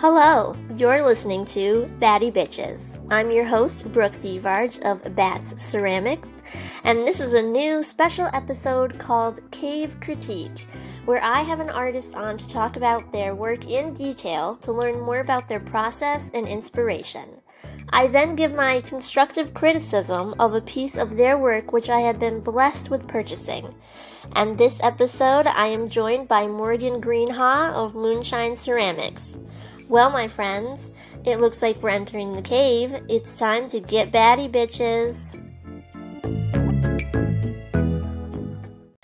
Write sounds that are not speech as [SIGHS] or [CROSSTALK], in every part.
Hello, you're listening to Batty Bitches. I'm your host, Brooke Devarge of Bats Ceramics, and this is a new special episode called Cave Critique, where I have an artist on to talk about their work in detail to learn more about their process and inspiration. I then give my constructive criticism of a piece of their work which I have been blessed with purchasing. And this episode, I am joined by Morgan Greenhaw of Moonshine Ceramics. Well, my friends, it looks like we're entering the cave. It's time to get batty, bitches.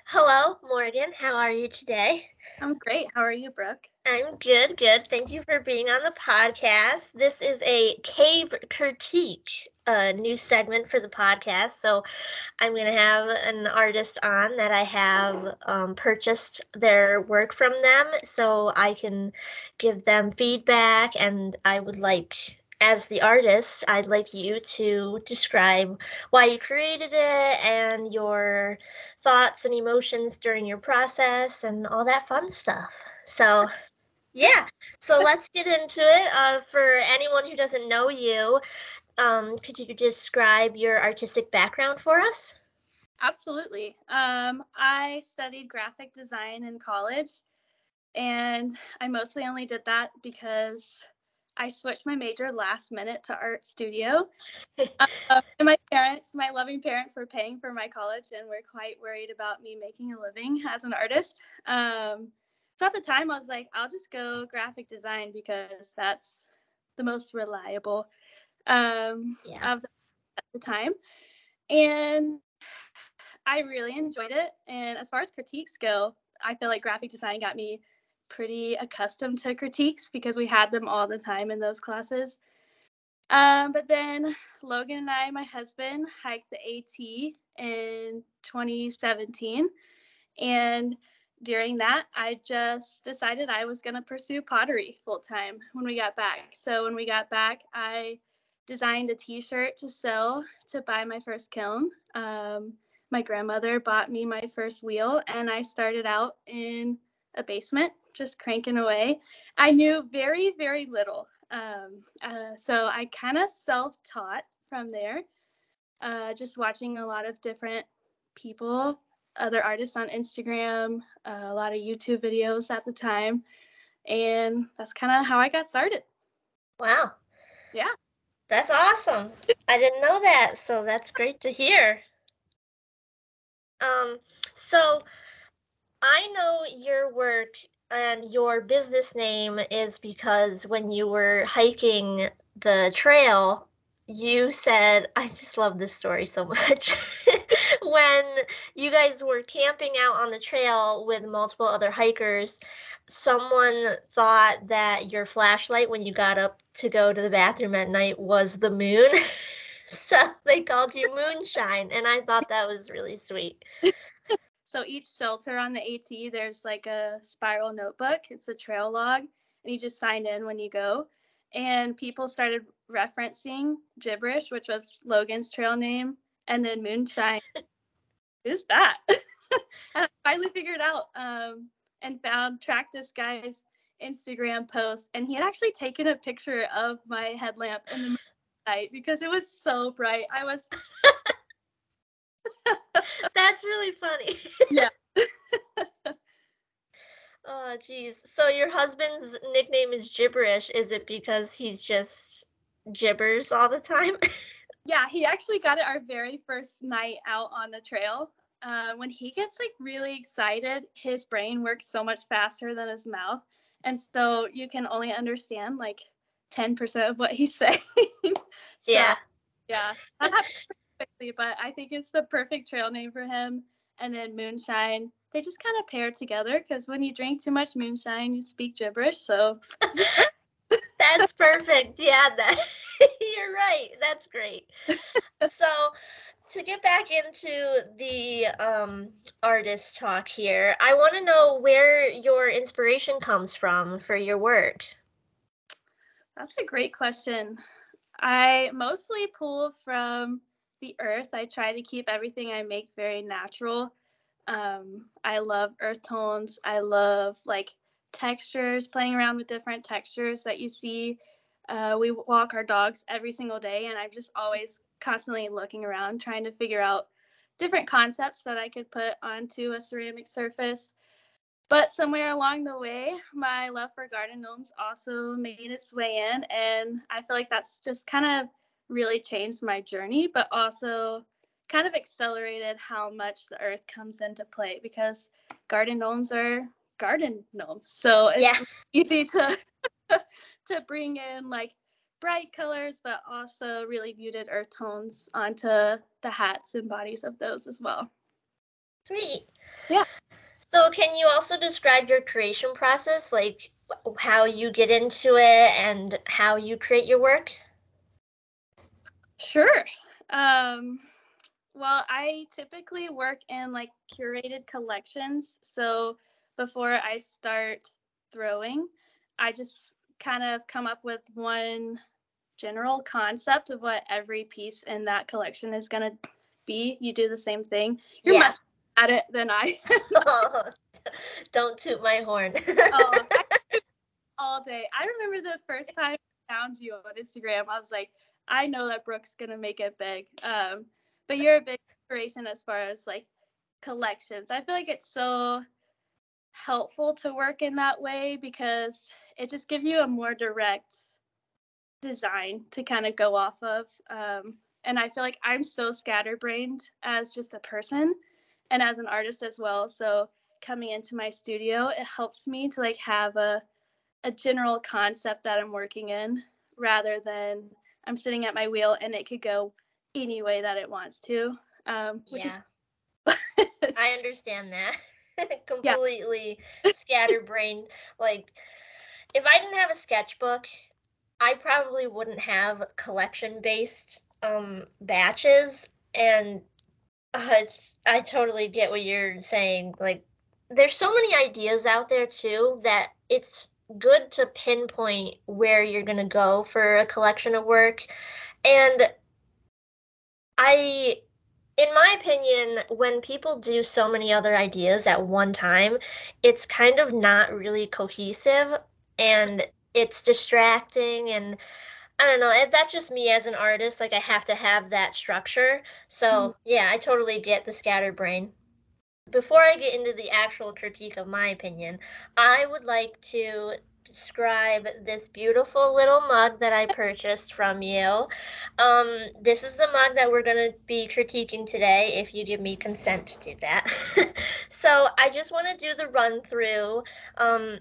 Hello, Morgan. How are you today? I'm great. How are you, Brooke? I'm good, good. Thank you for being on the podcast. This is a cave critique, a new segment for the podcast. So I'm going to have an artist on that I have um, purchased their work from them so I can give them feedback. And I would like, as the artist, I'd like you to describe why you created it and your thoughts and emotions during your process and all that fun stuff. So, yeah, so [LAUGHS] let's get into it. Uh, for anyone who doesn't know you, um, could you describe your artistic background for us? Absolutely. Um, I studied graphic design in college, and I mostly only did that because I switched my major last minute to art studio. [LAUGHS] uh, and my parents, my loving parents, were paying for my college and were quite worried about me making a living as an artist. Um, so at the time, I was like, I'll just go graphic design because that's the most reliable um, yeah. of the, at the time. And I really enjoyed it. And as far as critiques go, I feel like graphic design got me pretty accustomed to critiques because we had them all the time in those classes. Um, but then Logan and I, my husband, hiked the AT in 2017. And during that, I just decided I was going to pursue pottery full time when we got back. So when we got back, I designed a t-shirt to sell to buy my first kiln. Um, my grandmother bought me my first wheel and I started out in a basement just cranking away. I knew very, very little. Um, uh, so I kind of self-taught from there, uh, just watching a lot of different people, other artists on Instagram, uh, a lot of YouTube videos at the time. And that's kind of how I got started. Wow. Yeah. That's awesome. I didn't know that, so that's great to hear. Um, so I know your work and your business name is because when you were hiking the trail, you said, I just love this story so much. [LAUGHS] when you guys were camping out on the trail with multiple other hikers, someone thought that your flashlight when you got up to go to the bathroom at night was the moon. [LAUGHS] so they called you Moonshine, and I thought that was really sweet. [LAUGHS] So each shelter on the AT, there's like a spiral notebook. It's a trail log, and you just sign in when you go. And people started referencing gibberish, which was Logan's trail name, and then moonshine. [LAUGHS] Who's that? and I finally figured out um, and found tracked this guy's Instagram post, and he had actually taken a picture of my headlamp in the night because it was so bright. I was. [LAUGHS] That's really funny. [LAUGHS] yeah. [LAUGHS] oh, geez. So your husband's nickname is gibberish. Is it because he's just gibbers all the time? yeah, he actually got it our very first night out on the trail. Uh, when he gets like really excited, his brain works so much faster than his mouth, and so you can only understand like ten percent of what he's [LAUGHS] saying. so, yeah, yeah, quickly, but I think it's the perfect trail name for him. And then moonshine, they just kind of pair together because when you drink too much moonshine, you speak gibberish. So [LAUGHS] that's perfect. Yeah, that [LAUGHS] you're right. That's great. so to get back into the um, artist talk here, I want to know where your inspiration comes from for your work. That's a great question. I mostly pull from the earth. I try to keep everything I make very natural. Um, I love earth tones. I love like textures, playing around with different textures that you see. Uh, we walk our dogs every single day, and I'm just always constantly looking around trying to figure out different concepts that I could put onto a ceramic surface. But somewhere along the way, my love for garden gnomes also made its way in, and I feel like that's just kind of really changed my journey, but also kind of accelerated how much the earth comes into play because garden gnomes are garden gnomes. So it's yeah. [LAUGHS] easy to [LAUGHS] to bring in like bright colors, but also really muted earth tones onto the hats and bodies of those as well. Sweet. Yeah. So can you also describe your creation process, like how you get into it and how you create your work? Sure. Um, well, I typically work in like curated collections. So before I start throwing, I just kind of come up with one general concept of what every piece in that collection is going to be. You do the same thing. You're yeah. much at it than I. [LAUGHS] oh, [LAUGHS] don't toot my horn. [LAUGHS] oh, all day. I remember the first time I found you on Instagram. I was like, I know that Brooke's gonna make it big. Um, but you're a big inspiration as far as like collections. I feel like it's so helpful to work in that way because it just gives you a more direct design to kind of go off of. Um, and I feel like I'm so scatterbrained as just a person and as an artist as well. So coming into my studio, it helps me to like have a a general concept that I'm working in rather than I'm sitting at my wheel and it could go any way that it wants to. Um, which yeah. is [LAUGHS] I understand that. [LAUGHS] Completely scatterbrained. Like if I didn't have a sketchbook, I probably wouldn't have collection based um batches and uh, it's I totally get what you're saying. Like there's so many ideas out there too that it's good to pinpoint where you're going to go for a collection of work. And I, in my opinion, when people do so many other ideas at one time, it's kind of not really cohesive and it's distracting and I don't know. That's just me as an artist. Like I have to have that structure. So mm. yeah, I totally get the scattered brain. Before I get into the actual critique of my opinion, I would like to describe this beautiful little mug that I purchased from you. Um, this is the mug that we're going to be critiquing today, if you give me consent to do that. [LAUGHS] so I just want to do the run through. Um,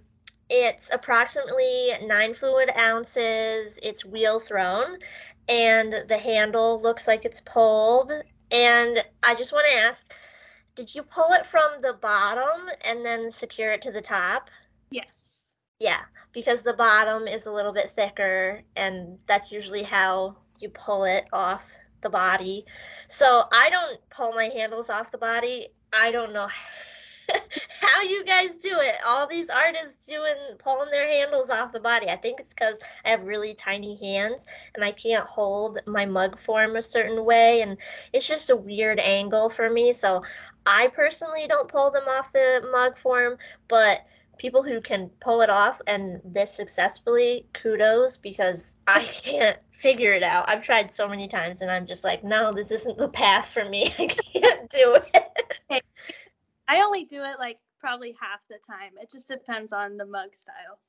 it's approximately nine fluid ounces. It's wheel thrown, and the handle looks like it's pulled. And I just want to ask did you pull it from the bottom and then secure it to the top? Yes. Yeah, because the bottom is a little bit thicker, and that's usually how you pull it off the body. So I don't pull my handles off the body. I don't know how you guys do it. All these artists doing pulling their handles off the body. I think it's because I have really tiny hands and I can't hold my mug form a certain way, and it's just a weird angle for me. So I personally don't pull them off the mug form, but people who can pull it off and this successfully, kudos because I [LAUGHS] can't figure it out. I've tried so many times and I'm just like, no, this isn't the path for me. [LAUGHS] I can't do it. I only do it like probably half the time. It just depends on the mug style.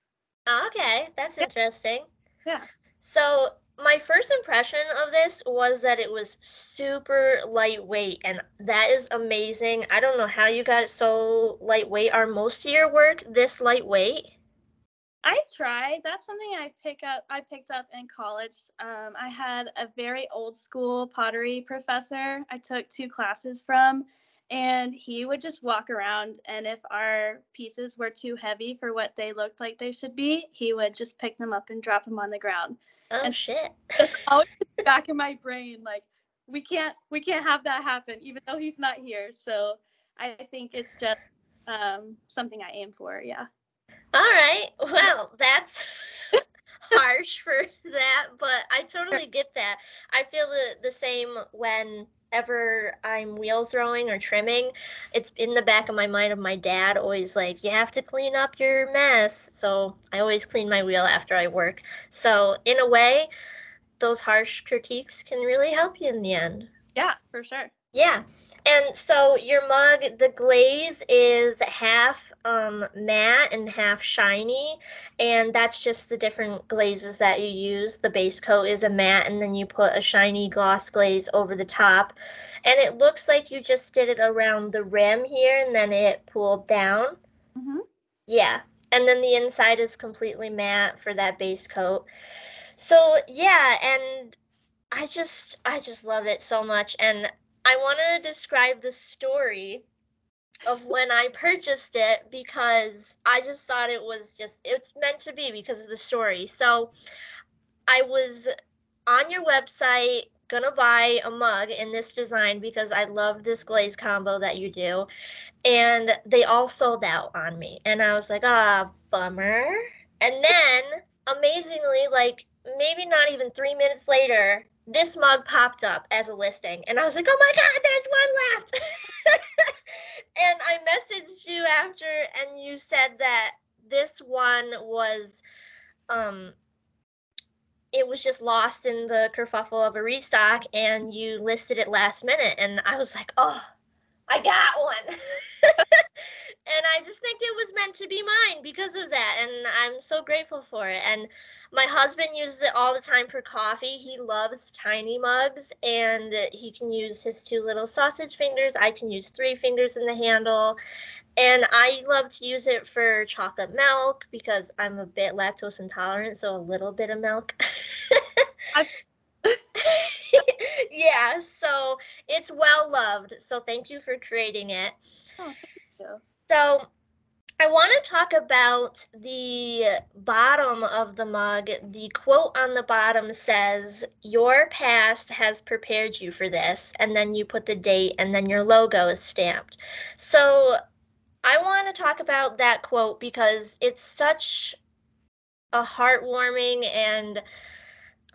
Okay, that's interesting. Yeah. So my first impression of this was that it was super lightweight, and that is amazing. I don't know how you got it so lightweight. Are most of your work this lightweight? I tried. That's something I pick up. I picked up in college. Um, I had a very old school pottery professor. I took two classes from, and he would just walk around and if our pieces were too heavy for what they looked like they should be he would just pick them up and drop them on the ground. Oh and shit. just [LAUGHS] always back in my brain like we can't we can't have that happen even though he's not here. So i think it's just um, something i aim for yeah. All right. Well that's [LAUGHS] harsh for that but i totally get that. I feel the, the same when whenever I'm wheel throwing or trimming, it's in the back of my mind of my dad always like, you have to clean up your mess. So I always clean my wheel after I work. So in a way, those harsh critiques can really help you in the end. Yeah, for sure. Yeah. And so your mug, the glaze is half um, matte and half shiny. And that's just the different glazes that you use. The base coat is a matte, and then you put a shiny gloss glaze over the top. And it looks like you just did it around the rim here, and then it pulled down. Mm-hmm. Yeah. And then the inside is completely matte for that base coat. So yeah, and I just I just love it so much and I want to describe the story of when I purchased it because I just thought it was just it's meant to be because of the story. So I was on your website gonna buy a mug in this design because I love this glaze combo that you do. And they all sold out on me. And I was like, ah, bummer. And then amazingly, like maybe not even three minutes later, this mug popped up as a listing and I was like, oh my God, there's one left. [LAUGHS] and I messaged you after and you said that this one was um it was just lost in the kerfuffle of a restock and you listed it last minute and I was like, oh, I got one. [LAUGHS] and I just think it was meant to be mine because of that. And I'm so grateful for it. And my husband uses it all the time for coffee. He loves tiny mugs and he can use his two little sausage fingers. I can use three fingers in the handle. And I love to use it for chocolate milk because I'm a bit lactose intolerant, so a little bit of milk. [LAUGHS] yeah, so it's well loved. So thank you for creating it. Oh, thank you. So I want to talk about the bottom of the mug. The quote on the bottom says, Your past has prepared you for this. And then you put the date, and then your logo is stamped. So I want to talk about that quote because it's such a heartwarming and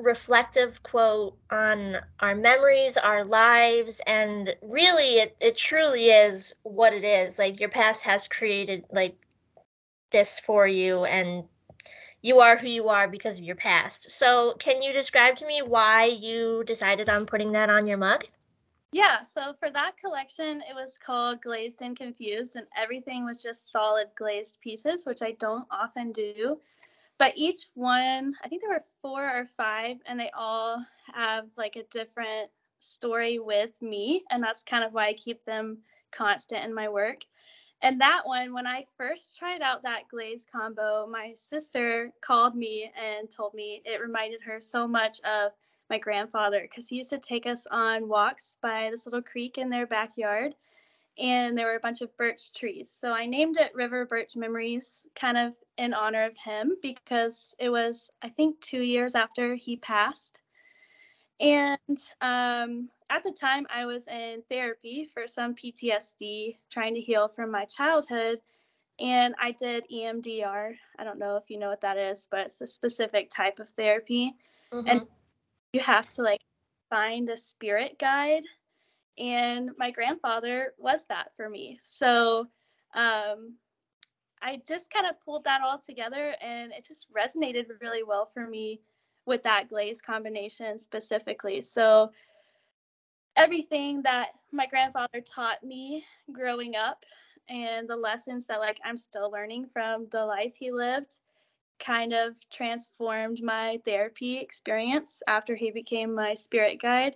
reflective quote on our memories, our lives, and really it, it truly is what it is. Like your past has created like this for you and you are who you are because of your past. So can you describe to me why you decided on putting that on your mug? Yeah, so for that collection, it was called Glazed and Confused, and everything was just solid glazed pieces, which I don't often do but each one i think there were four or five and they all have like a different story with me and that's kind of why i keep them constant in my work and that one when i first tried out that glaze combo my sister called me and told me it reminded her so much of my grandfather because he used to take us on walks by this little creek in their backyard and there were a bunch of birch trees. So I named it River Birch Memories, kind of in honor of him, because it was, I think, two years after he passed. And um, at the time, I was in therapy for some PTSD, trying to heal from my childhood. And I did EMDR. I don't know if you know what that is, but it's a specific type of therapy. Mm-hmm. And you have to like find a spirit guide and my grandfather was that for me so um, i just kind of pulled that all together and it just resonated really well for me with that glaze combination specifically so everything that my grandfather taught me growing up and the lessons that like i'm still learning from the life he lived kind of transformed my therapy experience after he became my spirit guide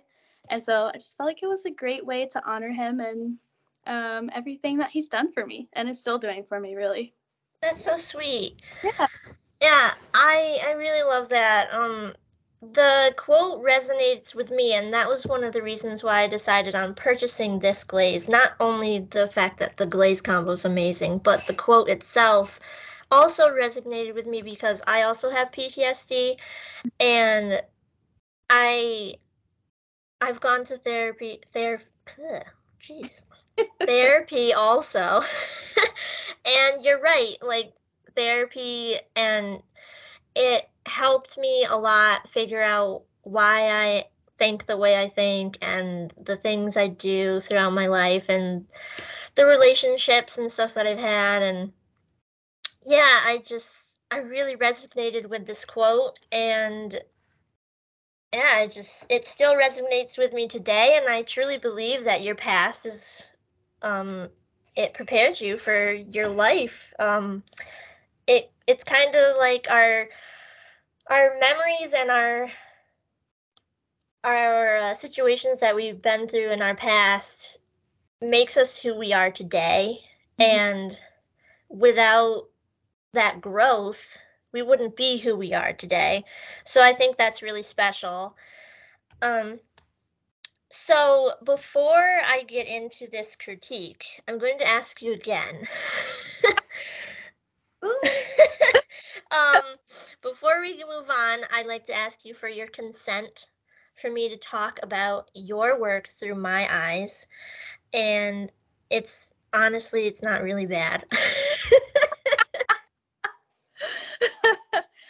and so I just felt like it was a great way to honor him and um, everything that he's done for me and is still doing for me, really. That's so sweet. Yeah. Yeah, I I really love that. Um, the quote resonates with me, and that was one of the reasons why I decided on purchasing this glaze. Not only the fact that the glaze combo is amazing, but the quote itself also resonated with me because I also have PTSD, and I I've gone to therapy, therapy, jeez, therapy also. [LAUGHS] and you're right, like therapy and it helped me a lot figure out why I think the way I think and the things I do throughout my life and the relationships and stuff that I've had and yeah, I just I really resonated with this quote and yeah, it just it still resonates with me today and I truly believe that your past is um it prepares you for your life. Um it it's kind of like our our memories and our our uh, situations that we've been through in our past makes us who we are today mm-hmm. and without that growth we wouldn't be who we are today so i think that's really special um so before i get into this critique i'm going to ask you again [LAUGHS] [LAUGHS] um [LAUGHS] before we move on i'd like to ask you for your consent for me to talk about your work through my eyes. And it's honestly, it's not really bad.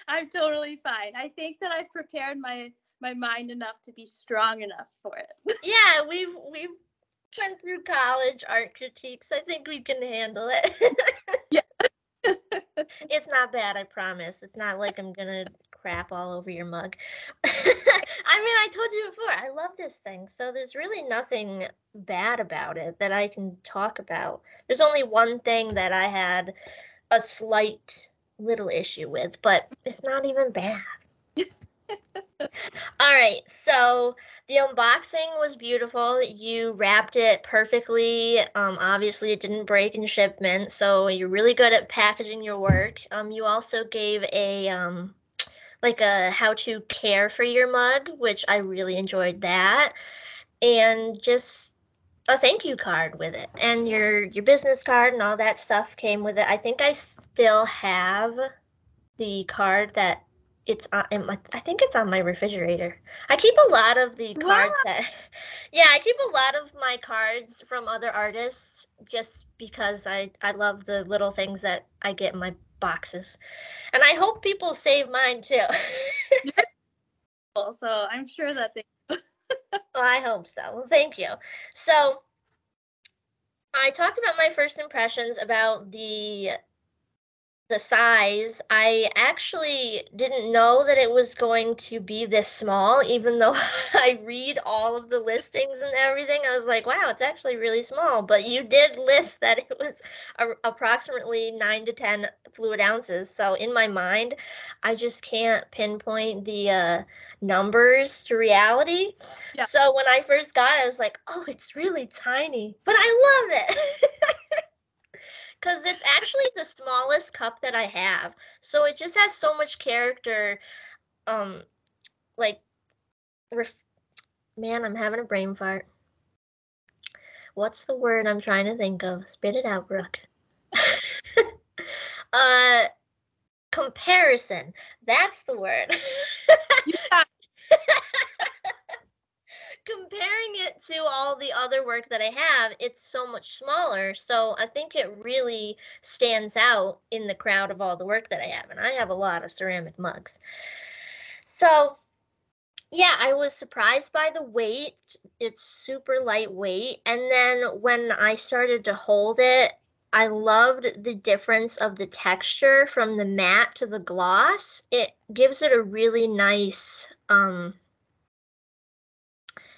I'm totally fine. I think that I've prepared my my mind enough to be strong enough for it. [LAUGHS] yeah, we've we've went through college art critiques. I think we can handle it. [LAUGHS] yeah. [LAUGHS] it's not bad, I promise. It's not like I'm gonna crap all over your mug. I mean, I told you before, I love this thing. So there's really nothing bad about it that I can talk about. There's only one thing that I had a slight little issue with, but it's not even bad. [LAUGHS] All right, so the unboxing was beautiful. You wrapped it perfectly. Um, obviously, it didn't break in shipment, so you're really good at packaging your work. Um, you also gave a um, like a how to care for your mug, which I really enjoyed that. And just a thank you card with it. And your your business card and all that stuff came with it. I think I still have the card that it's on my, I think it's on my refrigerator. I keep a lot of the cards that [LAUGHS] Yeah, I keep a lot of my cards from other artists just because I I love the little things that I get in my boxes. And I hope people save mine too. [LAUGHS] so I'm sure that they [LAUGHS] well, I hope so. Well, thank you. So I talked about my first impressions about the the size, I actually didn't know that it was going to be this small, even though [LAUGHS] I read all of the listings and everything. I was like, wow, it's actually really small. But you did list that it was a, approximately nine to 10 fluid ounces. So in my mind, I just can't pinpoint the uh, numbers to reality. Yeah. So when I first got it, I was like, oh, it's really tiny, but I love it. [LAUGHS] because it's actually the smallest cup that I have. So it just has so much character. Um, like, ref- man, I'm having a brain fart. What's the word I'm trying to think of? Spit it out, Brooke. [LAUGHS] uh, comparison. That's the word. Comparing it to all the other work that I have, it's so much smaller. So I think it really stands out in the crowd of all the work that I have. And I have a lot of ceramic mugs. So yeah, I was surprised by the weight. It's super lightweight. And then when I started to hold it, I loved the difference of the texture from the matte to the gloss. It gives it a really nice um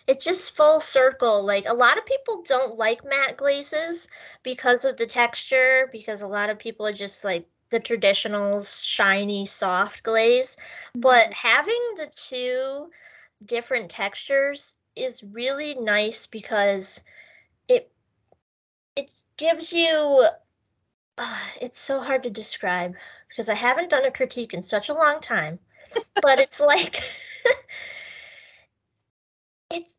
it's just full circle. Like a lot of people don't like matte glazes because of the texture, because a lot of people are just like the traditional shiny soft glaze. Mm-hmm. But having the two different textures is really nice because it it gives you uh, it's so hard to describe because I haven't done a critique in such a long time. but it's like [LAUGHS] it's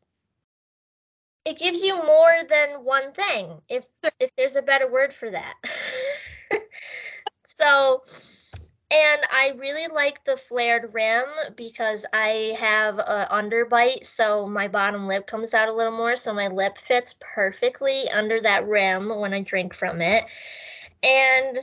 it gives you more than one thing if if there's a better word for that [LAUGHS] so and I really like the flared rim because I have a underbite, so my bottom lip comes out a little more, so my lip fits perfectly under that rim when I drink from it. And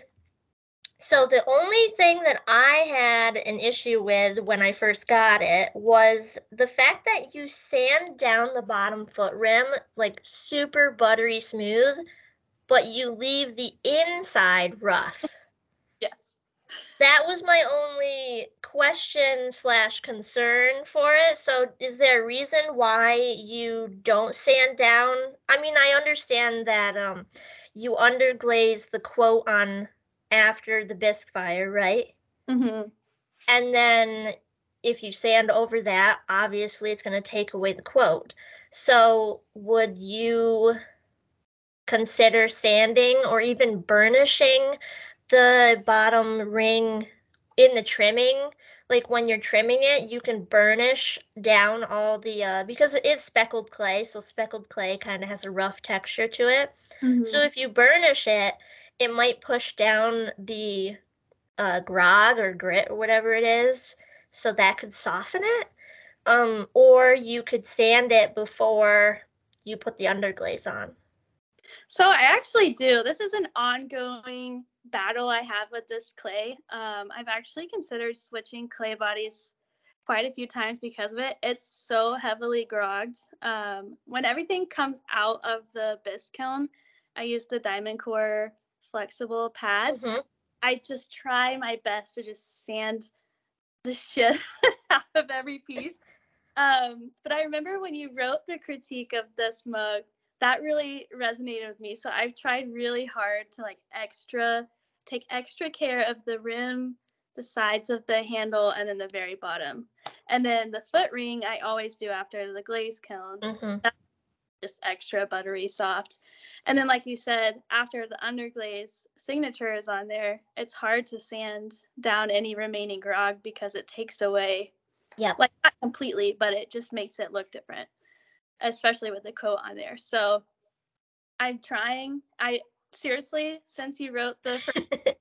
So the only thing that I had an issue with when I first got it was the fact that you sand down the bottom foot rim like super buttery smooth, but you leave the inside rough. [LAUGHS] Yes. That was my only question slash concern for it. So is there a reason why you don't sand down? I mean, I understand that um you underglaze the quote on after the bisque fire, right? Mm-hmm. And then if you sand over that, obviously it's going to take away the quote. So would you consider sanding or even burnishing the bottom ring in the trimming? Like when you're trimming it, you can burnish down all the uh because it is speckled clay, so speckled clay kind of has a rough texture to it. Mm-hmm. So if you burnish it, it might push down the uh, grog or grit or whatever it is, so that could soften it. Um, or you could sand it before you put the underglaze on. So I actually do. This is an ongoing battle I have with this clay. Um, I've actually considered switching clay bodies quite a few times because of it. It's so heavily grogged. Um, when everything comes out of the bisque kiln, I use the diamond core flexible pads. Mhm. I just try my best to just sand the [LAUGHS] shit out of every piece. Um, but I remember when you wrote the critique of this mug, that really resonated with me. So I've tried really hard to like extra take extra care of the rim, the sides of the handle, and then the very bottom. And then the foot ring I always do after the glaze kiln Mhm. Just extra buttery soft. And then, like you said, after the underglaze signature is on there, it's hard to sand down any remaining grog because it takes away, yeah, like not completely, but it just makes it look different, especially with the coat on there. So I'm trying. I seriously, since you wrote the, fir- [LAUGHS]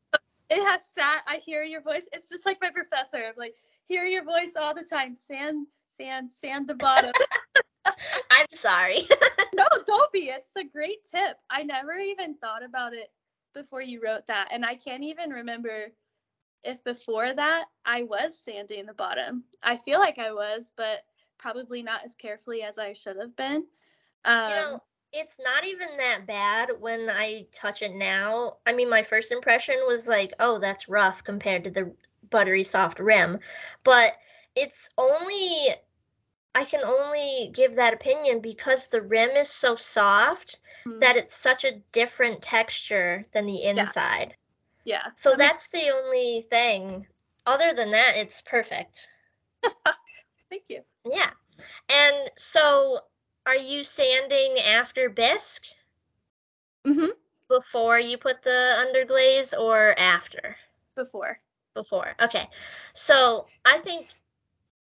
it has sat. I hear your voice. It's just like my professor. I'm like, hear your voice all the time. Sand, sand, sand the bottom. [LAUGHS] [LAUGHS] I'm sorry. [LAUGHS] no, don't be. It's a great tip. I never even thought about it before you wrote that. And I can't even remember if before that I was sanding the bottom. I feel like I was, but probably not as carefully as I should have been. Um, you know, it's not even that bad when I touch it now. I mean, my first impression was like, oh, that's rough compared to the buttery soft rim. But it's only, I can only give that opinion because the rim is so soft mhm, that it's such a different texture than the inside. yeah. So I mean, that's the only thing. Other than that, it's perfect. [LAUGHS] thank you. Yeah. And so are you sanding after bisque? hmm before you put the underglaze or after? Before. Before. Okay. So I think,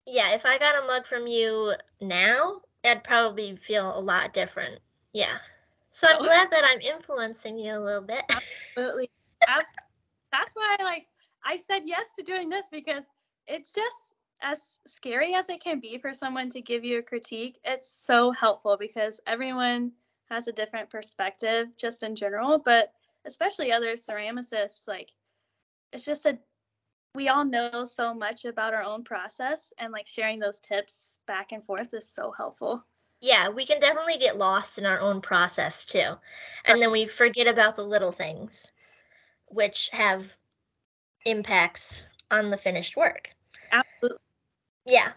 yeah, if I got a mug from you now, I'd probably feel a lot different. Yeah. So I'm Oh. glad that I'm influencing you a little bit. [LAUGHS] Absolutely. Abs- That's why I like I said yes to doing this because it's just as scary as it can be for someone to give you a critique. It's so helpful because everyone has a different perspective just in general, but especially other ceramicists like it's just a we all know so much about our own process and like sharing those tips back and forth is so helpful. yeah, we can definitely get lost in our own process too. And then we forget about the little things, which have impacts on the finished work. Absolutely. Yeah.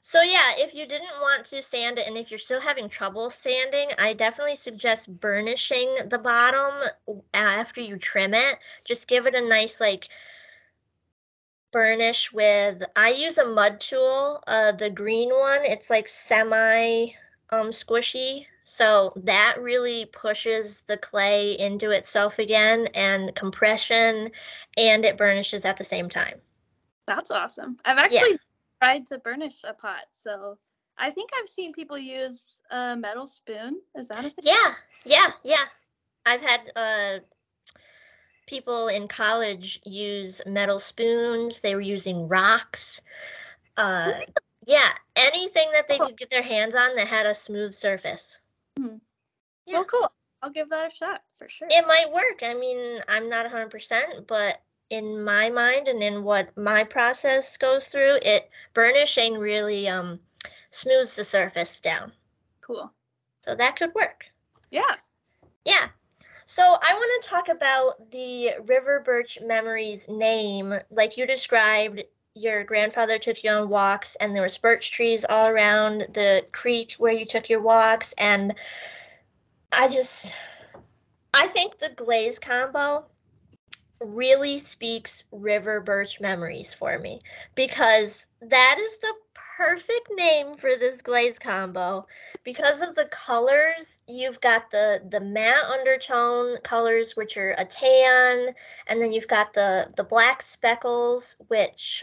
So yeah, if you didn't want to sand it and if you're still having trouble sanding, I definitely suggest burnishing the bottom after you trim it. Just give it a nice like burnish with I use a mud tool, uh the green one. It's like semi um squishy. So that really pushes the clay into itself again and compression and it burnishes at the same time. That's awesome. I've actually tried to burnish a pot, so I think I've seen people use a metal spoon. Is that a thing? Yeah, yeah, yeah. I've had uh people in college use metal spoons. They were using rocks. Uh yeah, anything that they could get their hands on that had a smooth surface. Mhm. Yeah. Well, cool. I'll give that a shot for sure. It might work. I mean, I'm not 100%, but in my mind and in what my process goes through, it burnishing really um smooths the surface down. Cool. So that could work. Yeah. Yeah. So I want to talk about the River Birch Memories name. Like you described, your grandfather took you on walks and there was birch trees all around the creek where you took your walks and I just I think the glaze combo really speaks river birch memories for me because that is the perfect name for this glaze combo. Because of the colors you've got the the matte undertone colors which are a tan and then you've got the the black speckles which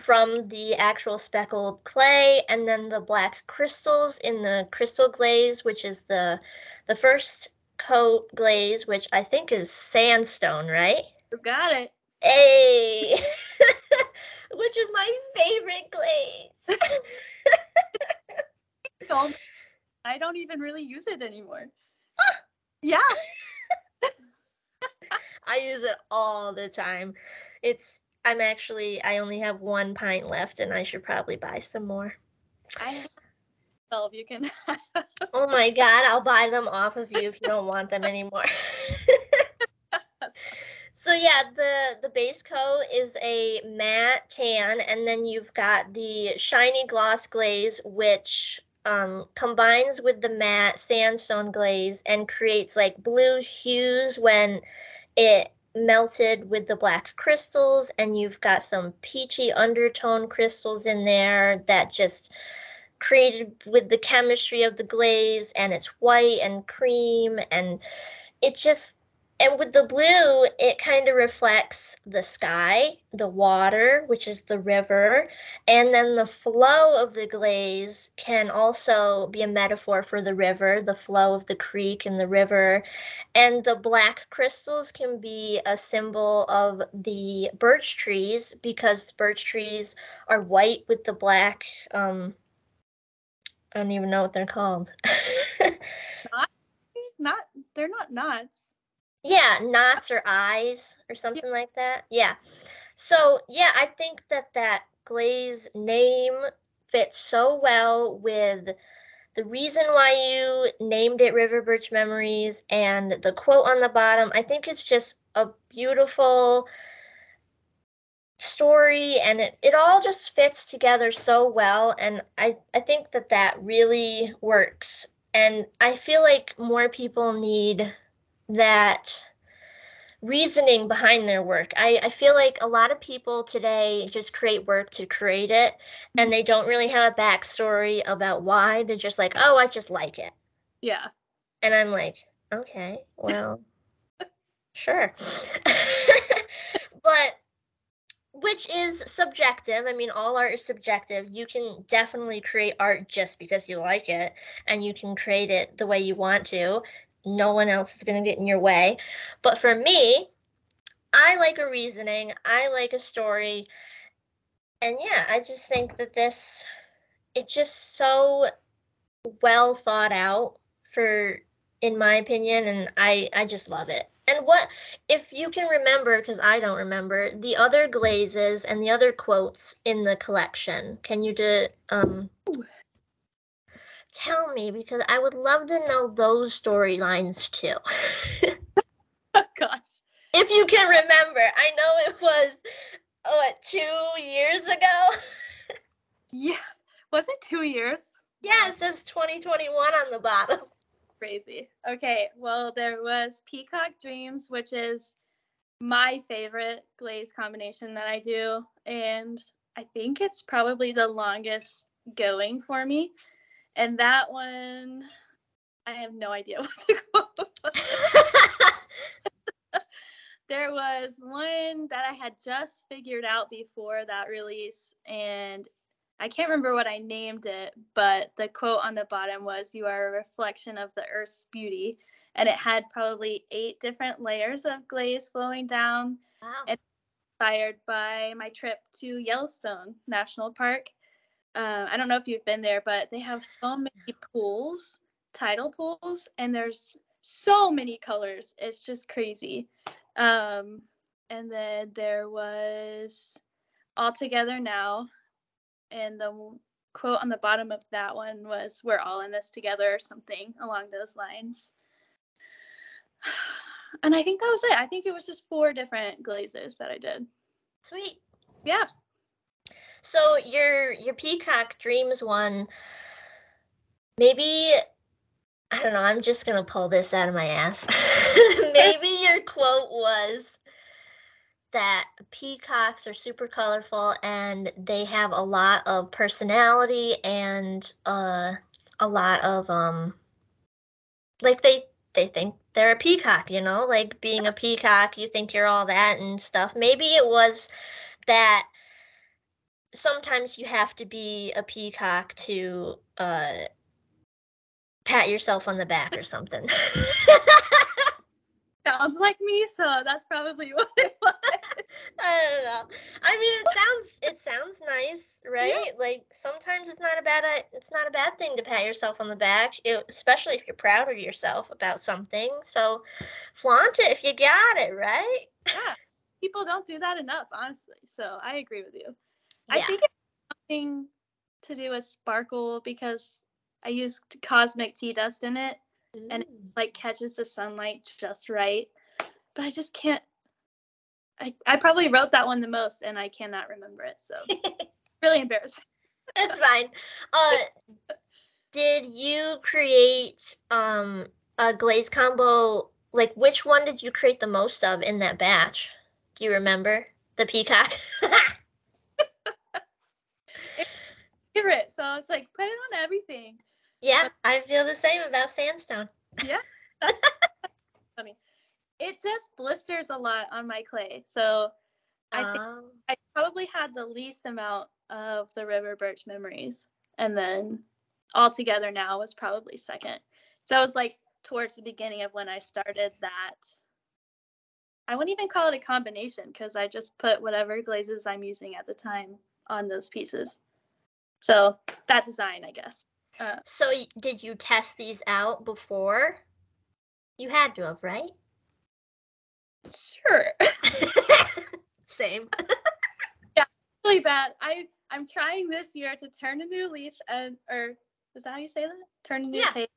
from the actual speckled clay and then the black crystals in the crystal glaze which is the the first coat glaze which i think is sandstone right? You got it. Hey, [LAUGHS] which is my favorite glaze. [LAUGHS] [LAUGHS] Don't- I don't even really use it anymore. Ah! yeah. [LAUGHS] I use it all the time. It's I'm actually I only have one pint left and I should probably buy some more. I have 12. You can. Oh my god, I'll buy them off of you if you don't want them anymore. So yeah, the the base coat is a matte tan and then you've got the shiny gloss glaze which um, combines with the matte sandstone glaze and creates like blue hues when it melted with the black crystals and you've got some peachy undertone crystals in there that just created with the chemistry of the glaze and it's white and cream and it just and with the blue it kind of reflects the sky the water which is the river and then the flow of the glaze can also be a metaphor for the river the flow of the creek and the river and the black crystals can be a symbol of the birch trees because the birch trees are white with the black um i don't even know what they're called [LAUGHS] not. not, They're not knots. Yeah, knots or eyes or something like that. Yeah. So, yeah, I think that that glaze name fits so well with the reason why you named it River Birch Memories and the quote on the bottom. I think it's just a beautiful story and it, it all just fits together so well and I, I think that that really works and I feel like more people need that reasoning behind their work. I, I feel like a lot of people today just create work to create it and they don't really have a backstory about why. They're just like, oh, I just like it. Yeah. And I'm like, okay, well, [LAUGHS] sure. [LAUGHS] but which is subjective. I mean, all art is subjective. You can definitely create art just because you like it, and you can create it the way you want to. No one else is going to get in your way. But for me, I like a reasoning, I like a story. And yeah, I just think that this, it's just so well thought out for in my opinion and i i just love it and what if you can remember because i don't remember the other glazes and the other quotes in the collection can you do um tell me because i would love to know those storylines too [LAUGHS] Oh gosh. if you can remember i know it was oh, what two years ago [LAUGHS] Yeah. Was it two years? yeah it says 2021 on the bottom Crazy. Okay. Well, there was Peacock Dreams, which is my favorite glaze combination that I do. And I think it's probably the longest going for me. And that one, I have no idea [LAUGHS] what the quote was. There was one that I had just figured out before that release, and I can't remember what I named it, but the quote on the bottom was, You are a reflection of the earth's beauty. And it had probably eight different layers of glaze flowing down, wow And- inspired by my trip to Yellowstone National Park. Uh, I don't know if you've been there, but they have so many pools, tidal pools, and there's so many colors. It's just crazy. Um, and then there was All Together Now, and the quote on the bottom of that one was "We're all in this together" or something along those lines. [SIGHS] And I think that was it. I think it was just four different glazes that I did. Sweet. Yeah. So your your Peacock Dreams one, maybe I don't know. I'm just gonna pull this out of my ass. [LAUGHS] maybe [LAUGHS] your quote was that peacocks are super colorful and they have a lot of personality and uh, a lot of um like they they think they're a peacock, you know, like being a peacock, you think you're all that and stuff. Maybe it was that sometimes you have to be a peacock to uh pat yourself on the back or something. [LAUGHS] Sounds like me, so that's probably [LAUGHS] what it was. I don't know. I mean, it sounds it sounds nice, right? Yeah. Like sometimes it's not a bad it's not a bad thing to pat yourself on the back, it, especially if you're proud of yourself about something. So flaunt it if you got it, right? Yeah. People don't do that enough, honestly. So I agree with you. Yeah. I think it's something to do with sparkle because I used cosmic tea dust in it Ooh. and it like catches the sunlight just right. But I just can't I, I probably wrote that one the most and I cannot remember it. So [LAUGHS] really embarrassing. [LAUGHS] That's fine. Uh did you create um a glaze combo like which one did you create the most of in that batch? Do you remember? The peacock? [LAUGHS] favorite. So I was like put it on everything. Yeah, but, I feel the same about sandstone. Yeah. That's [LAUGHS] funny it just blisters a lot on my clay. So I think um. I probably had the least amount of the river birch memories. And then all together now was probably second. So it was like towards the beginning of when I started that. I wouldn't even call it a combination because I just put whatever glazes I'm using at the time on those pieces. So that design, I guess. Uh, so did you test these out before? You had to have, right? Sure. [LAUGHS] Same. [LAUGHS] yeah, really bad. I I'm trying this year to turn a new leaf and or is that how you say that? Turn a new yeah. page.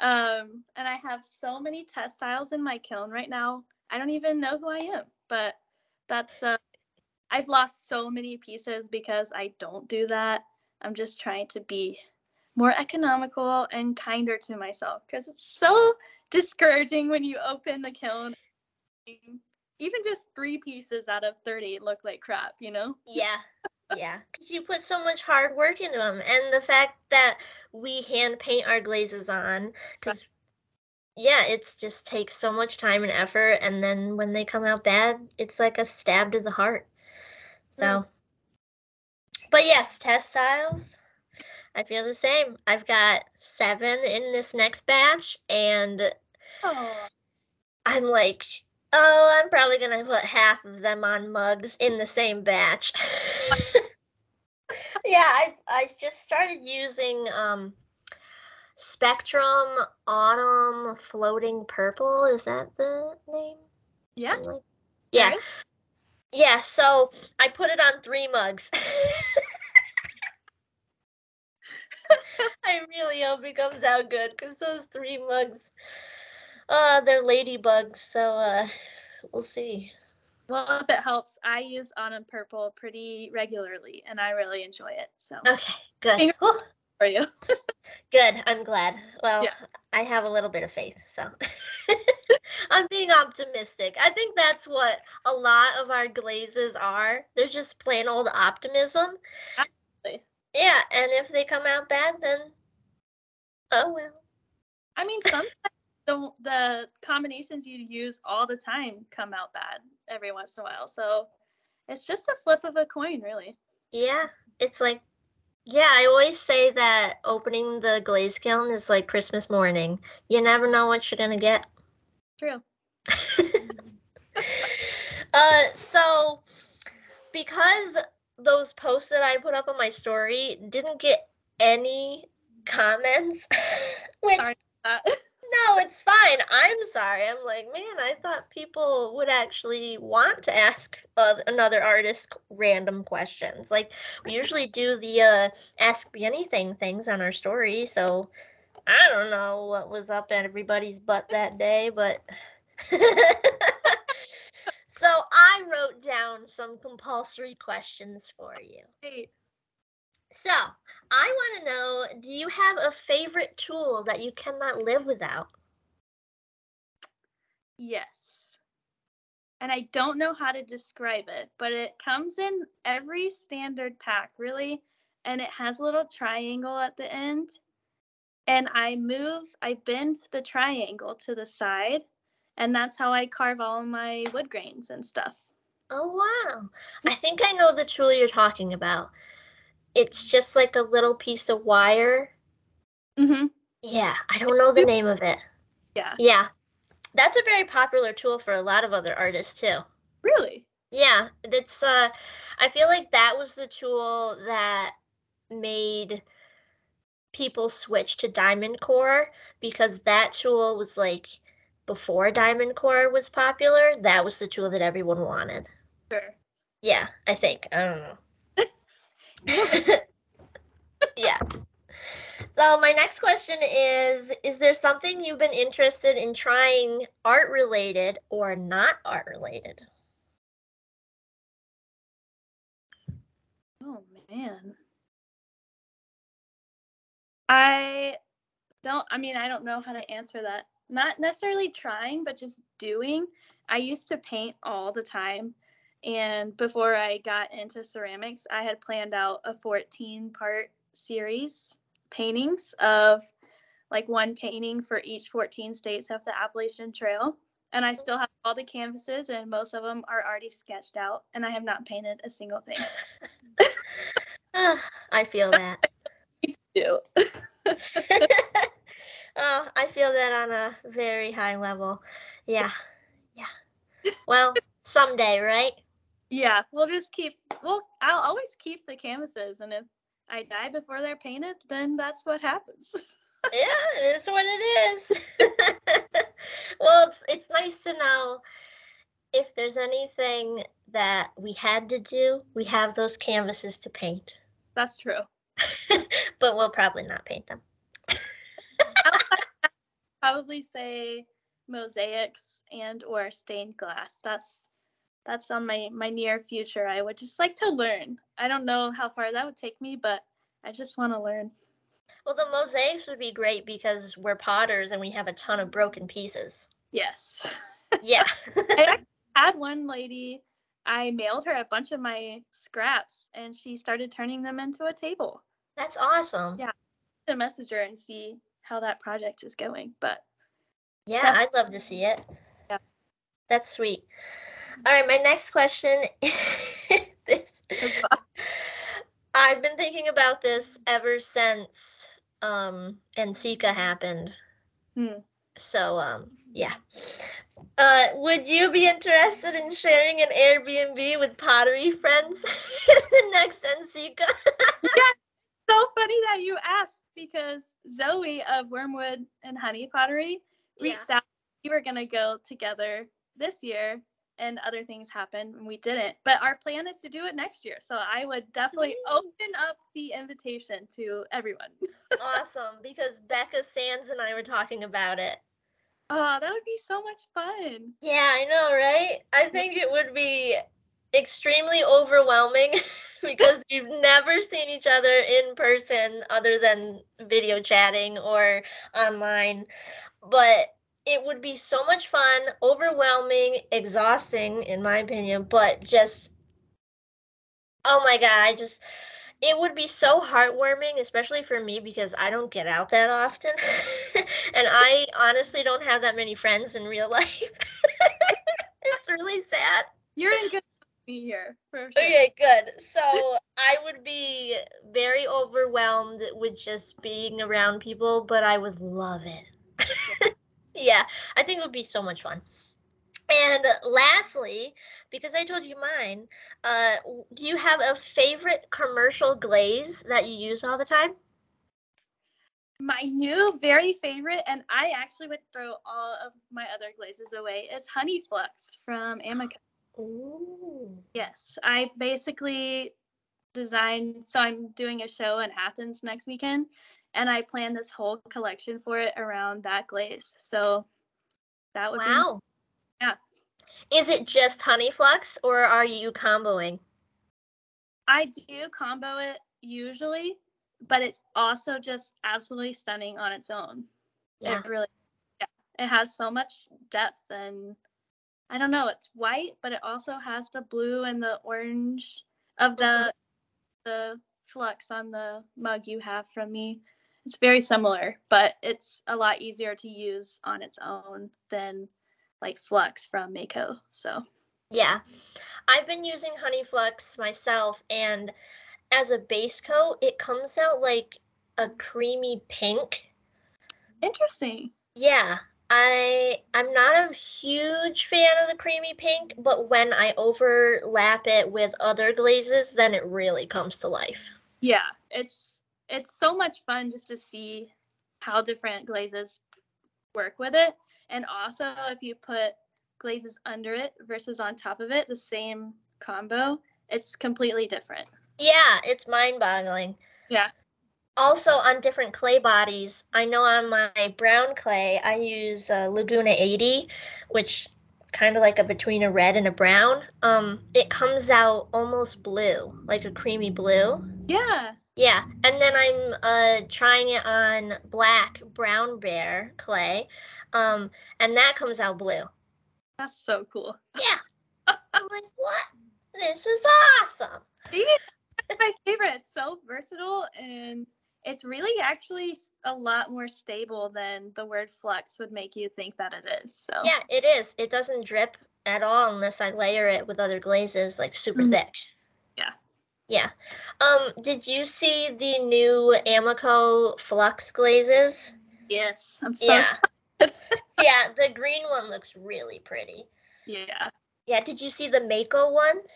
Um, and I have so many test tiles in my kiln right now. I don't even know who I am, but that's uh I've lost so many pieces because I don't do that. I'm just trying to be more economical and kinder to myself because it's so discouraging when you open the kiln even just three pieces out of 30 look like crap, you know? [LAUGHS] Yeah. yeah. Because you put so much hard work into them. And the fact that we hand paint our glazes on, because, yeah, it's just takes so much time and effort. And then when they come out bad, it's like a stab to the heart. So, but yes, test tiles. I feel the same. I've got seven in this next batch, and oh. I'm like, Oh, I'm probably gonna put half of them on mugs in the same batch. [LAUGHS] yeah, I I just started using um Spectrum Autumn Floating Purple. Is that the name? Yeah. Yeah. Yeah, so I put it on three mugs. [LAUGHS] I really hope it comes out good because those three mugs uh, they're ladybugs, so uh, we'll see. Well, if it helps, I use Autumn Purple pretty regularly, and I really enjoy it. So okay, good for you. [LAUGHS] good. I'm glad. Well, yeah. I have a little bit of faith, so [LAUGHS] [LAUGHS] I'm being optimistic. I think that's what a lot of our glazes are. They're just plain old optimism. Absolutely. Yeah, and if they come out bad, then oh well. I mean, sometimes the the combinations you use all the time come out bad every once in a while. So it's just a flip of a coin, really. Yeah, it's like yeah, I always say that opening the glaze kiln is like Christmas morning. You never know what you're gonna get. True. [LAUGHS] uh, so because those posts that I put up on my story didn't get any comments, [LAUGHS] which no, it's fine. I'm sorry. I'm like, man, I thought people would actually want to ask uh, another artist random questions. Like, we usually do the uh, Ask Me Anything things on our story. So I don't know what was up at everybody's butt that day, but. [LAUGHS] so I wrote down some compulsory questions for you. So, I want to know do you have a favorite tool that you cannot live without? Yes. And I don't know how to describe it, but it comes in every standard pack, really. And it has a little triangle at the end. And I move, I bend the triangle to the side. And that's how I carve all my wood grains and stuff. Oh, wow. I think I know the tool you're talking about. It's just like a little piece of wire. Mm-hmm. Yeah, I don't know the name of it. Yeah. Yeah. That's a very popular tool for a lot of other artists too. Really? Yeah, it's uh I feel like that was the tool that made people switch to diamond core because that tool was like before diamond core was popular, that was the tool that everyone wanted. Sure. Yeah, I think. I don't know. [LAUGHS] yeah. So my next question is is there something you've been interested in trying art related or not art related? Oh man. I don't I mean I don't know how to answer that. Not necessarily trying, but just doing. I used to paint all the time and before I got into ceramics, I had planned out a 14 part series paintings of like one painting for each 14 states of the Appalachian Trail. And I still have all the canvases, and most of them are already sketched out, and I have not painted a single thing. [LAUGHS] Ah, I feel that. [LAUGHS] Me too. [LAUGHS] oh, I feel that on a very high level. Yeah. Yeah. Well, someday, right? Yeah, we'll just keep. Well, I'll always keep the canvases, and if I die before they're painted, then that's what happens. [LAUGHS] yeah, it's what it is. [LAUGHS] well, it's it's nice to know if there's anything that we had to do, we have those canvases to paint. That's true. [LAUGHS] but we'll probably not paint them. probably say mosaics and or stained glass. That's that's on my my near future. I would just like to learn. I don't know how far that would take me, but I just want to learn. Well, the mosaics would be great because we're potters and we have a ton of broken pieces. Yes. [LAUGHS] Yeah. I had one lady, I mailed her a bunch of my scraps and she started turning them into a table. That's awesome. Yeah. To message her and see how that project is going. But yeah, I'd love to see it. Yeah. That's sweet. All right, my next question [LAUGHS] this I've been thinking about this ever since um NCECA happened. Hmm. So um yeah. Uh, would you be interested in sharing an Airbnb with pottery friends [LAUGHS] the next NCECA? [LAUGHS] yeah, so funny that you asked because Zoe of Wormwood and Honey Pottery reached yeah. out. We were gonna go together this year, and other things happened and we didn't. But our plan is to do it next year. So I would definitely open up the invitation to everyone. [LAUGHS] awesome, because Becca Sands and I were talking about it. Oh, that would be so much fun. Yeah, I know, right? I think it would be extremely overwhelming [LAUGHS] because we've never seen each other in person other than video chatting or online. But it would be so much fun, overwhelming, exhausting, in my opinion, but just, oh my God, I just, it would be so heartwarming, especially for me because I don't get out that often. [LAUGHS] and I honestly don't have that many friends in real [LAUGHS] life. it's really sad. You're in good company here, for sure. Okay, good. So I would be very overwhelmed with just being around people, but I would love it [LAUGHS] yeah, I think it would be so much fun. And lastly, because I told you mine, uh, do you have a favorite commercial glaze that you use all the time? My new very favorite, and I actually would throw all of my other glazes away, is Honey Flux from [GASPS] Amaco. Ooh. Yes, I basically designed. So I'm doing a show in Athens next weekend, and I planned this whole collection for it around that glaze. So that would be. Wow. Yeah. Is it just honey flux or are you comboing? I do combo it usually, but it's also just absolutely stunning on its own. Yeah. It really, yeah, it has so much depth and I don't know. It's white, but it also has the blue and the orange of the mm-hmm. the flux on the mug you have from me. It's very similar, but it's a lot easier to use on its own than like flux from Mayco. So Yeah. I've been using honey flux myself and as a base coat, it comes out like a creamy pink. interesting. Yeah. I I'm not a huge fan of the creamy pink, but when I overlap it with other glazes, then it really comes to life. Yeah, it's it's so much fun just to see how different glazes work with it. And also if you put glazes under it versus on top of it, the same combo, it's completely different. Yeah, it's mind-boggling. Yeah. Also on different clay bodies, I know on my brown clay I use uh, Laguna 80, which is kind of like a between a red and a brown. Um, it comes out almost blue, like a creamy blue. Yeah. Yeah, and then I'm uh trying it on black brown bear clay, um, and that comes out blue. That's so cool. Yeah, [LAUGHS] I'm like, what? This is awesome. See, that's my favorite. It's so versatile and it's really actually a lot more stable than the word flux would make you think that it is. So Yeah, it is. It doesn't drip at all unless I layer it with other glazes, like super Mhm. thick. Yeah. Yeah. Um, did you see the new Amaco Flux glazes? yes, I'm so Yeah. [LAUGHS] yeah, the green one looks really pretty. yeah. Yeah, did you see the Mayco ones?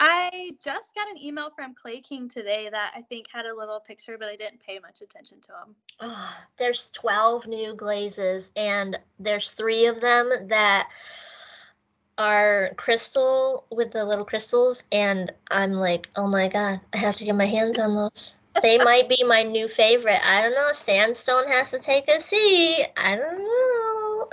I just got an email from Clay King today that I think had a little picture, but I didn't pay much attention to him. Oh, there's 12 new glazes, and there's three of them that are crystal with the little crystals. And I'm like, oh my God, I have to get my hands on those. They [LAUGHS] might be my new favorite. I don't know. Sandstone has to take a seat. I don't know.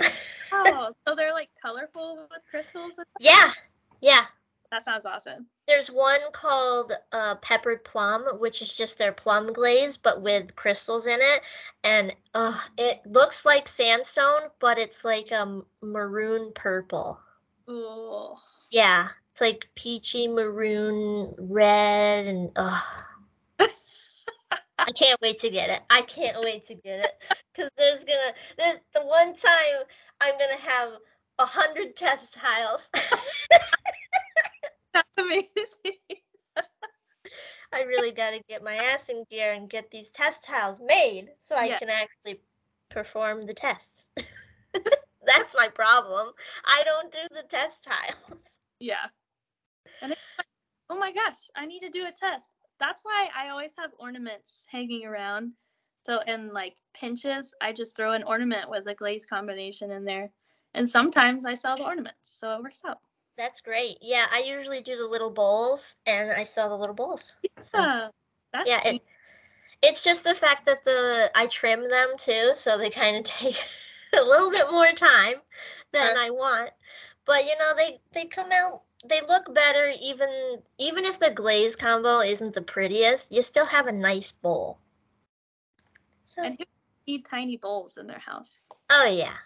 Oh, [LAUGHS] so they're like colorful with crystals? yeah, yeah. That sounds awesome. There's one called uh, Peppered Plum, which is just their plum glaze, but with crystals in it. And uh, it looks like sandstone, but it's like a maroon purple. Ooh. Yeah, it's like peachy maroon red, and uh, I can't wait to get it. I can't wait to get it because there's gonna there's the one time I'm gonna have a hundred test tiles. [LAUGHS] That's amazing. I really got to get my ass in gear and get these test tiles made so I Yeah. can actually perform the tests. That's my problem. I don't do the test tiles. [LAUGHS] yeah. And like, oh my gosh, I need to do a test. That's why I always have ornaments hanging around. So in like pinches, I just throw an ornament with a glaze combination in there. And sometimes I sell the ornaments, so it works out. That's great. Yeah, I usually do the little bowls and I sell the little bowls. So, Yeah, that's yeah, it, it's just the fact that the I trim them too, so they kind of [LAUGHS] take [LAUGHS] a little bit more time than. I want. But you know, they they come out they look better even even if the glaze combo isn't the prettiest, you still have a nice bowl. So, And who need tiny bowls in their house? oh yeah.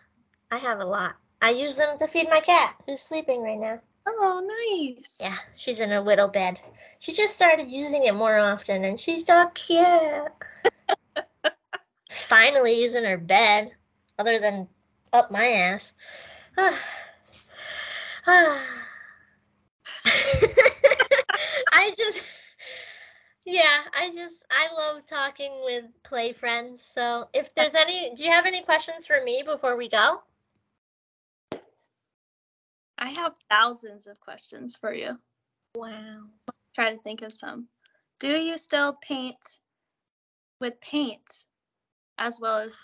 I have a lot. I use them to feed my cat who's sleeping right now. Oh, nice. Yeah, she's in her whittle bed. She just started using it more often and she's so cute. [LAUGHS] Finally using her bed, other than up my ass. [SIGHS] [SIGHS] [SIGHS] I just, yeah, I just, I love talking with clay friends. So if there's any, do you have any questions for me before we go? I have thousands of questions for you. Wow. Try to think of some. Do you still paint with paint as well as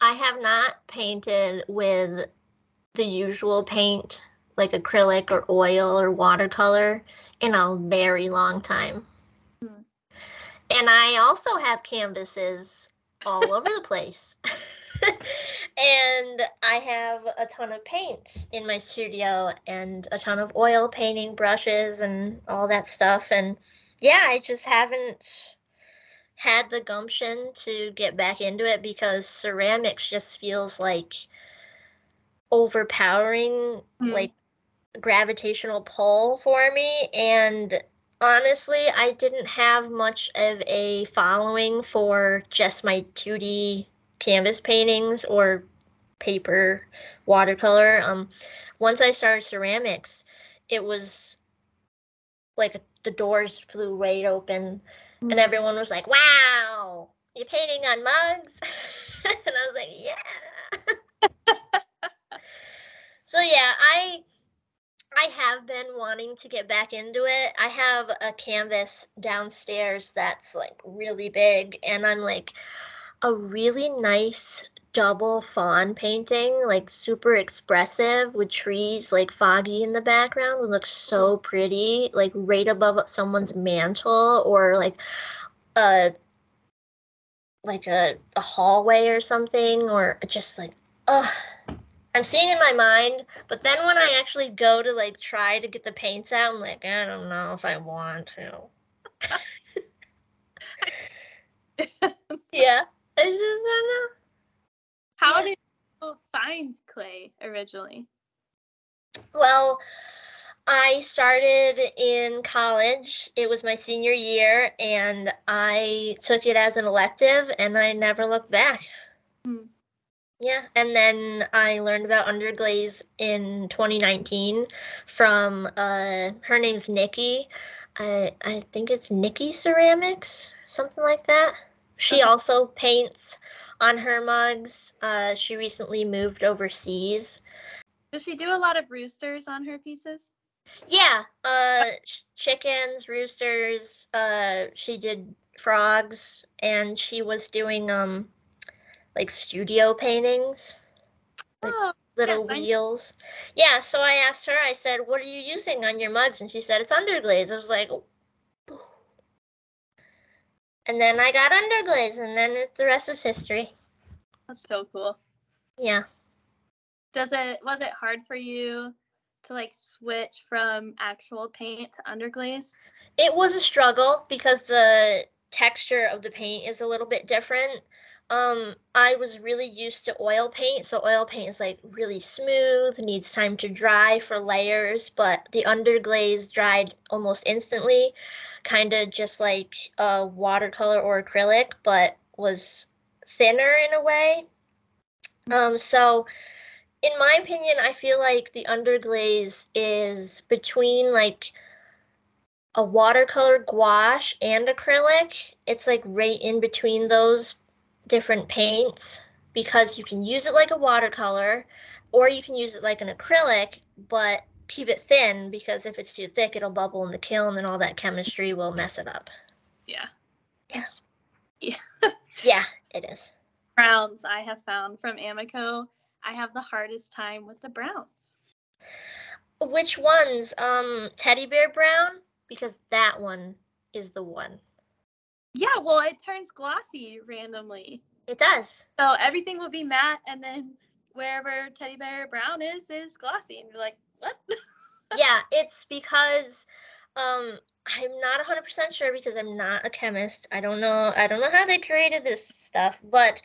I have not painted with the usual paint, like acrylic or oil or watercolor, in a very long time. Hmm. And I also have canvases all over the place. [LAUGHS] and I have a ton of paint in my studio and a ton of oil painting brushes and all that stuff. And yeah, I just haven't had the gumption to get back into it because ceramics just feels like overpowering Mm. like gravitational pull for me. And honestly I didn't have much of a following for just my 2D canvas paintings or paper watercolor. Um once I started ceramics it was like the doors flew right open and everyone was like, "Wow, you're painting on mugs," [LAUGHS] and I was like, "Yeah." [LAUGHS] so yeah, I I have been wanting to get back into it. I have a canvas downstairs that's like really big, and I'm like a really nice double fawn painting, like super expressive with trees like foggy in the background would look so mm-hmm. pretty, like right above someone's mantle or like a like a, a hallway or something or just like ugh. I'm seeing in my mind but then when i actually go to like try to get the paints out i'm like i don't know if i want to. [LAUGHS] [LAUGHS] Yeah i just don't know How Yeah. did you find clay originally? Well, I started in college. It was my senior year, and I took it as an elective, and I never looked back. Hmm. Yeah, and then I learned about underglaze in 2019 from uh, her name's Nikki. I I think it's Nikki Ceramics, something like that. She Okay. also paints on her mugs. Uh, she recently moved overseas. Does she do a lot of roosters on her pieces? Yeah, uh, ch- chickens, roosters. Uh, she did frogs, and she was doing um, like studio paintings, Like- Oh, little Yes, I- wheels. Yeah, so I asked her. I said, "What are you using on your mugs?" And she said, "It's underglaze." I was like. And then I got underglaze, and then it, the rest is history. that's so cool. Yeah. Does it was it hard for you to like switch from actual paint to underglaze? It was a struggle because the texture of the paint is a little bit different. Um, I was really used to oil paint, so oil paint is like really smooth, needs time to dry for layers, but the underglaze dried almost instantly, kind of just like a watercolor or acrylic, but was thinner in a way. Um, so in my opinion, I feel like the underglaze is between like a watercolor gouache and acrylic. It's like right in between those different paints because you can use it like a watercolor or you can use it like an acrylic, but keep it thin because if it's too thick, it'll bubble in the kiln and all that chemistry will mess it up. Yeah. Yes. Yeah. [LAUGHS] Yeah, it is. browns I have found from Amaco. I have the hardest time with the browns. Which ones? Um, teddy bear brown? Because that one is the one. Yeah, well, it turns glossy randomly. It does. So everything will be matte, and then wherever teddy bear brown is, is glossy. And you're like, what? [LAUGHS] yeah, it's because um I'm not 100% sure because I'm not a chemist. I don't know I don't know how they created this stuff, but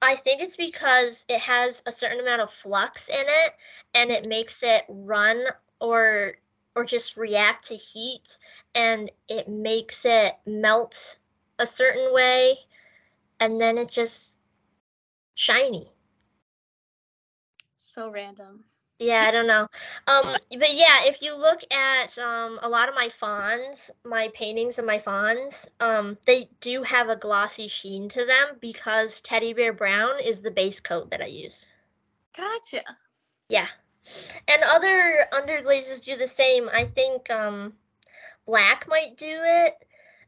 I think it's because it has a certain amount of flux in it and it makes it run or or just react to heat and it makes it melt a certain way and then it's just shiny. so random. Yeah, I don't know. Um, but yeah, if you look at um a lot of my fawns, my paintings of my fawns, um, they do have a glossy sheen to them because teddy bear brown is the base coat that I use. Gotcha. Yeah. And other underglazes do the same. I think um black might do it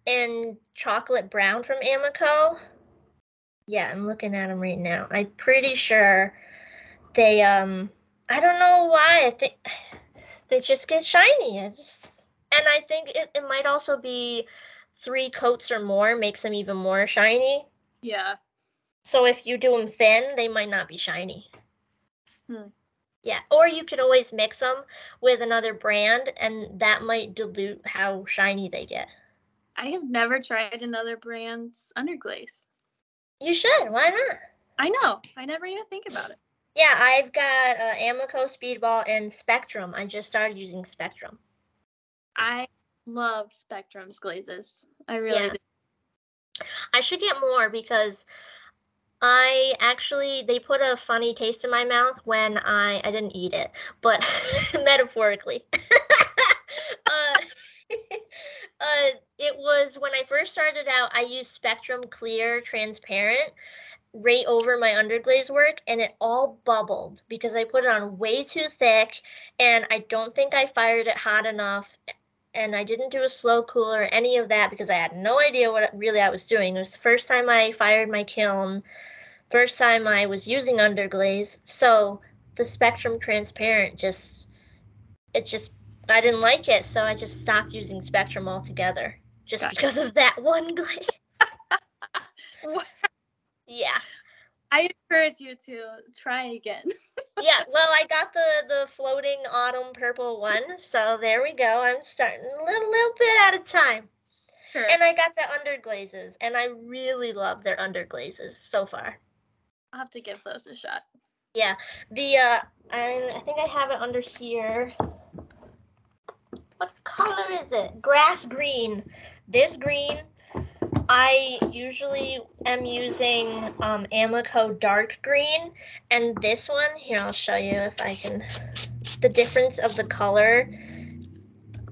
and chocolate brown from Amaco. Yeah, I'm looking at them right now. I'm pretty sure they um I don't know why. I think [SIGHS] they just get shiny. It's, and I think it, it might also be three coats or more makes them even more shiny. Yeah. So if you do them thin, they might not be shiny. Hmm. Yeah, or you could always mix them with another brand, and that might dilute how shiny they get. I have never tried another brand's underglaze. You should. Why not? I know. I never even think about it. Yeah, I've got uh, Amaco Speedball and Spectrum. I just started using Spectrum. I love Spectrum's glazes. I really Yeah. do. I should get more because I actually they put a funny taste in my mouth when I I didn't eat it, but [LAUGHS] metaphorically. [LAUGHS] uh, [LAUGHS] uh, it was when I first started out. I used Spectrum Clear Transparent right over my underglaze work, and it all bubbled because I put it on way too thick, and I don't think I fired it hot enough. And I didn't do a slow cooler or any of that because I had no idea what really I was doing. It was the first time I fired my kiln, first time I was using underglaze. So the Spectrum Transparent just, it just, I didn't like it. So I just stopped using Spectrum altogether just Gotcha. because of that one glaze. [LAUGHS] Yeah. I encourage you to try again. [LAUGHS] Yeah. Well, I got the, the floating autumn purple one. So there we go. I'm starting a little, little bit at a time. Sure. And I got the underglazes, and I really love their underglazes so far. I'll have to give those a shot. Yeah, the uh, I, I think I have it under here. What color is it? Grass green. This green, I usually am using um, Amaco dark green, and this one here I'll show you if I can. The difference of the color.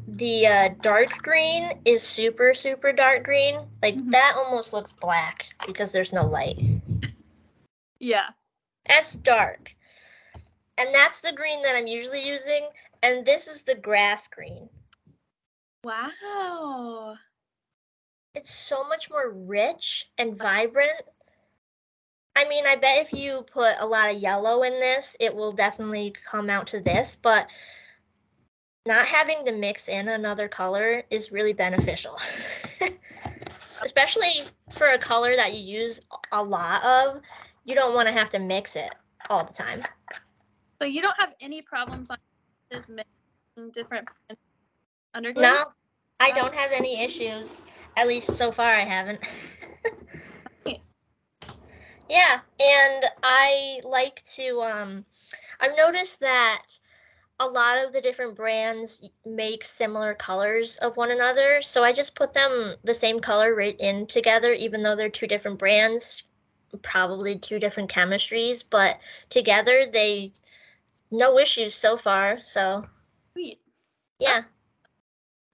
The uh, dark green is super super dark green. Like Mhm. that almost looks black because there's no light. Yeah. That's dark. And that's the green that I'm usually using. And this is the grass green. Wow. It's so much more rich and uh. vibrant. I mean, I bet if you put a lot of yellow in this, it will definitely come out to this. But not having to mix in another color is really beneficial. [LAUGHS] Especially for a color that you use a lot of, you don't want to have to mix it all the time. So you don't have any problems on this mixing different underglaze? No, I don't have any issues. At least so far, I haven't. Nice. [LAUGHS] yeah, and I like to. Um, I've noticed that a lot of the different brands make similar colors of one another, so I just put them the same color right in together, even though they're two different brands, probably two different chemistries, but together they no issues so far. So Sweet. yeah. That's-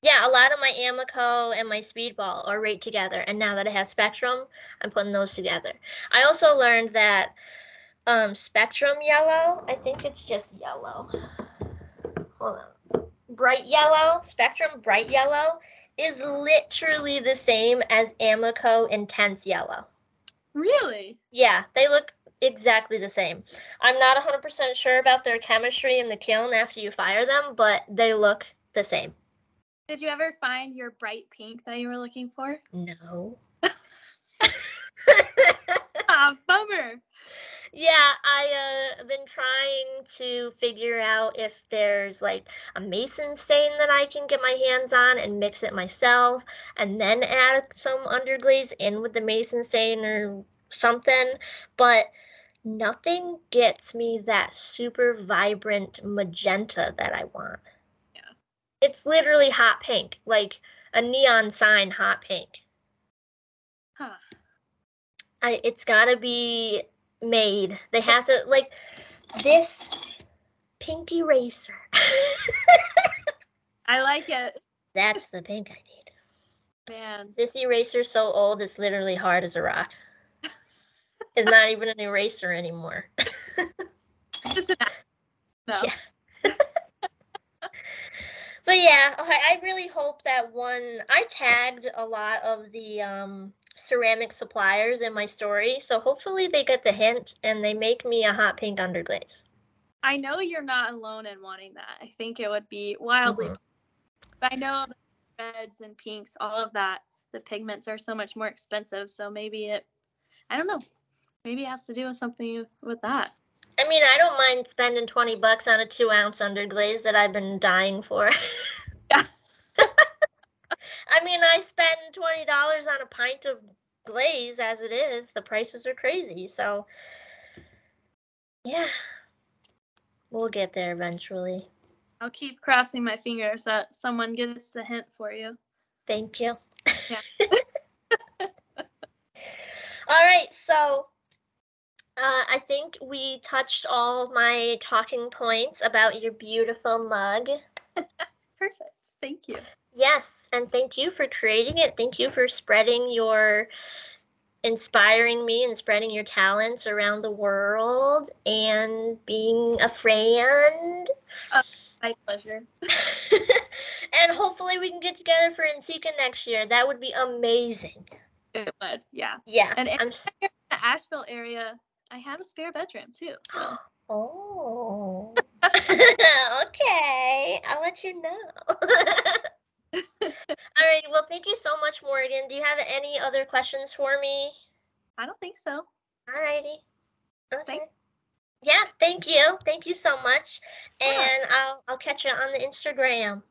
Yeah, a lot of my Amaco and my Speedball are right together. And now that I have Spectrum, I'm putting those together. I also learned that um, Spectrum yellow, I think it's just yellow. Hold on. Bright yellow, Spectrum bright yellow is literally the same as Amaco intense yellow. Really? Yeah, they look exactly the same. I'm not 100% sure about their chemistry in the kiln after you fire them, but they look the same. Did you ever find your bright pink that you were looking for? No. [LAUGHS] [LAUGHS] Ah. Yeah, I uh, been trying to figure out if there's like a mason stain that I can get my hands on and mix it myself, and then add some underglaze in with the mason stain or something. But nothing gets me that super vibrant magenta that I want. Yeah. It's literally hot pink, like a neon sign hot pink. Huh. I, it's gotta be made. They have to like this pink eraser. [LAUGHS] I like it. That's the pink I need. Man. This eraser's so old it's literally hard as a rock. It's not [LAUGHS] even an eraser anymore. Just an no. Yeah. [LAUGHS] But yeah, I I really hope that one. I tagged a lot of the um, ceramic suppliers in my story, so hopefully they get the hint and they make me a hot pink underglaze. I know you're not alone in wanting that. I think it would be wildly. Mhm. But I know the reds and pinks, all of that, the pigments are so much more expensive. So maybe it, I don't know, maybe it has to do with something with that. I mean, I don't mind spending twenty bucks on a two ounce underglaze that I've been dying for. [LAUGHS] I mean, I spend twenty dollars on a pint of glaze as it is. The prices are crazy, so yeah, we'll get there eventually. I'll keep crossing my fingers that someone gets the hint for you. Thank you. Yeah. [LAUGHS] all right, so uh, I think we touched all my talking points about your beautiful mug. [LAUGHS] Perfect. Thank you. Yes, and thank you for creating it. Thank you for spreading your inspiring me and spreading your talents around the world and being a friend. Oh, my pleasure. [LAUGHS] and hopefully we can get together for NCECA next year. That would be amazing. It would, yeah. Yeah. And I'm In the Asheville area, I have a spare bedroom too. So [GASPS] Oh. [LAUGHS] [LAUGHS] okay. I'll let you know. All right. Well, thank you so much, Morgan. Do you have any other questions for me? I don't think so. All righty. Okay. Thank- yeah, thank you. Thank you so much. Sure. And I'll I'll catch you on the Instagram.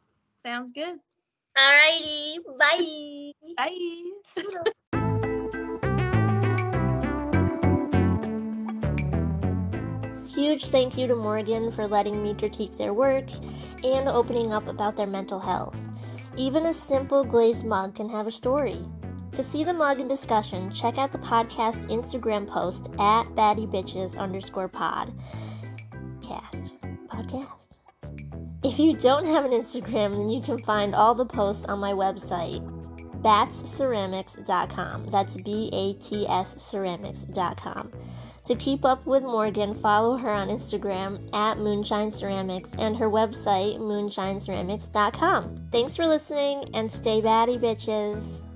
Sounds good. All righty. Bye. [LAUGHS] Bye. [LAUGHS] Huge thank you to Morgan for letting me critique their work and opening up about their mental health. Even a simple glazed mug can have a story. To see the mug in discussion, check out the podcast Instagram post at battybitches underscore pod. Cast. Podcast. If you don't have an Instagram, then you can find all the posts on my website, batsceramics.com. That's B A T S ceramics.com. To keep up with Morgan, follow her on Instagram at Moonshine Ceramics and her website, moonshineceramics.com. Thanks for listening and stay batty, bitches.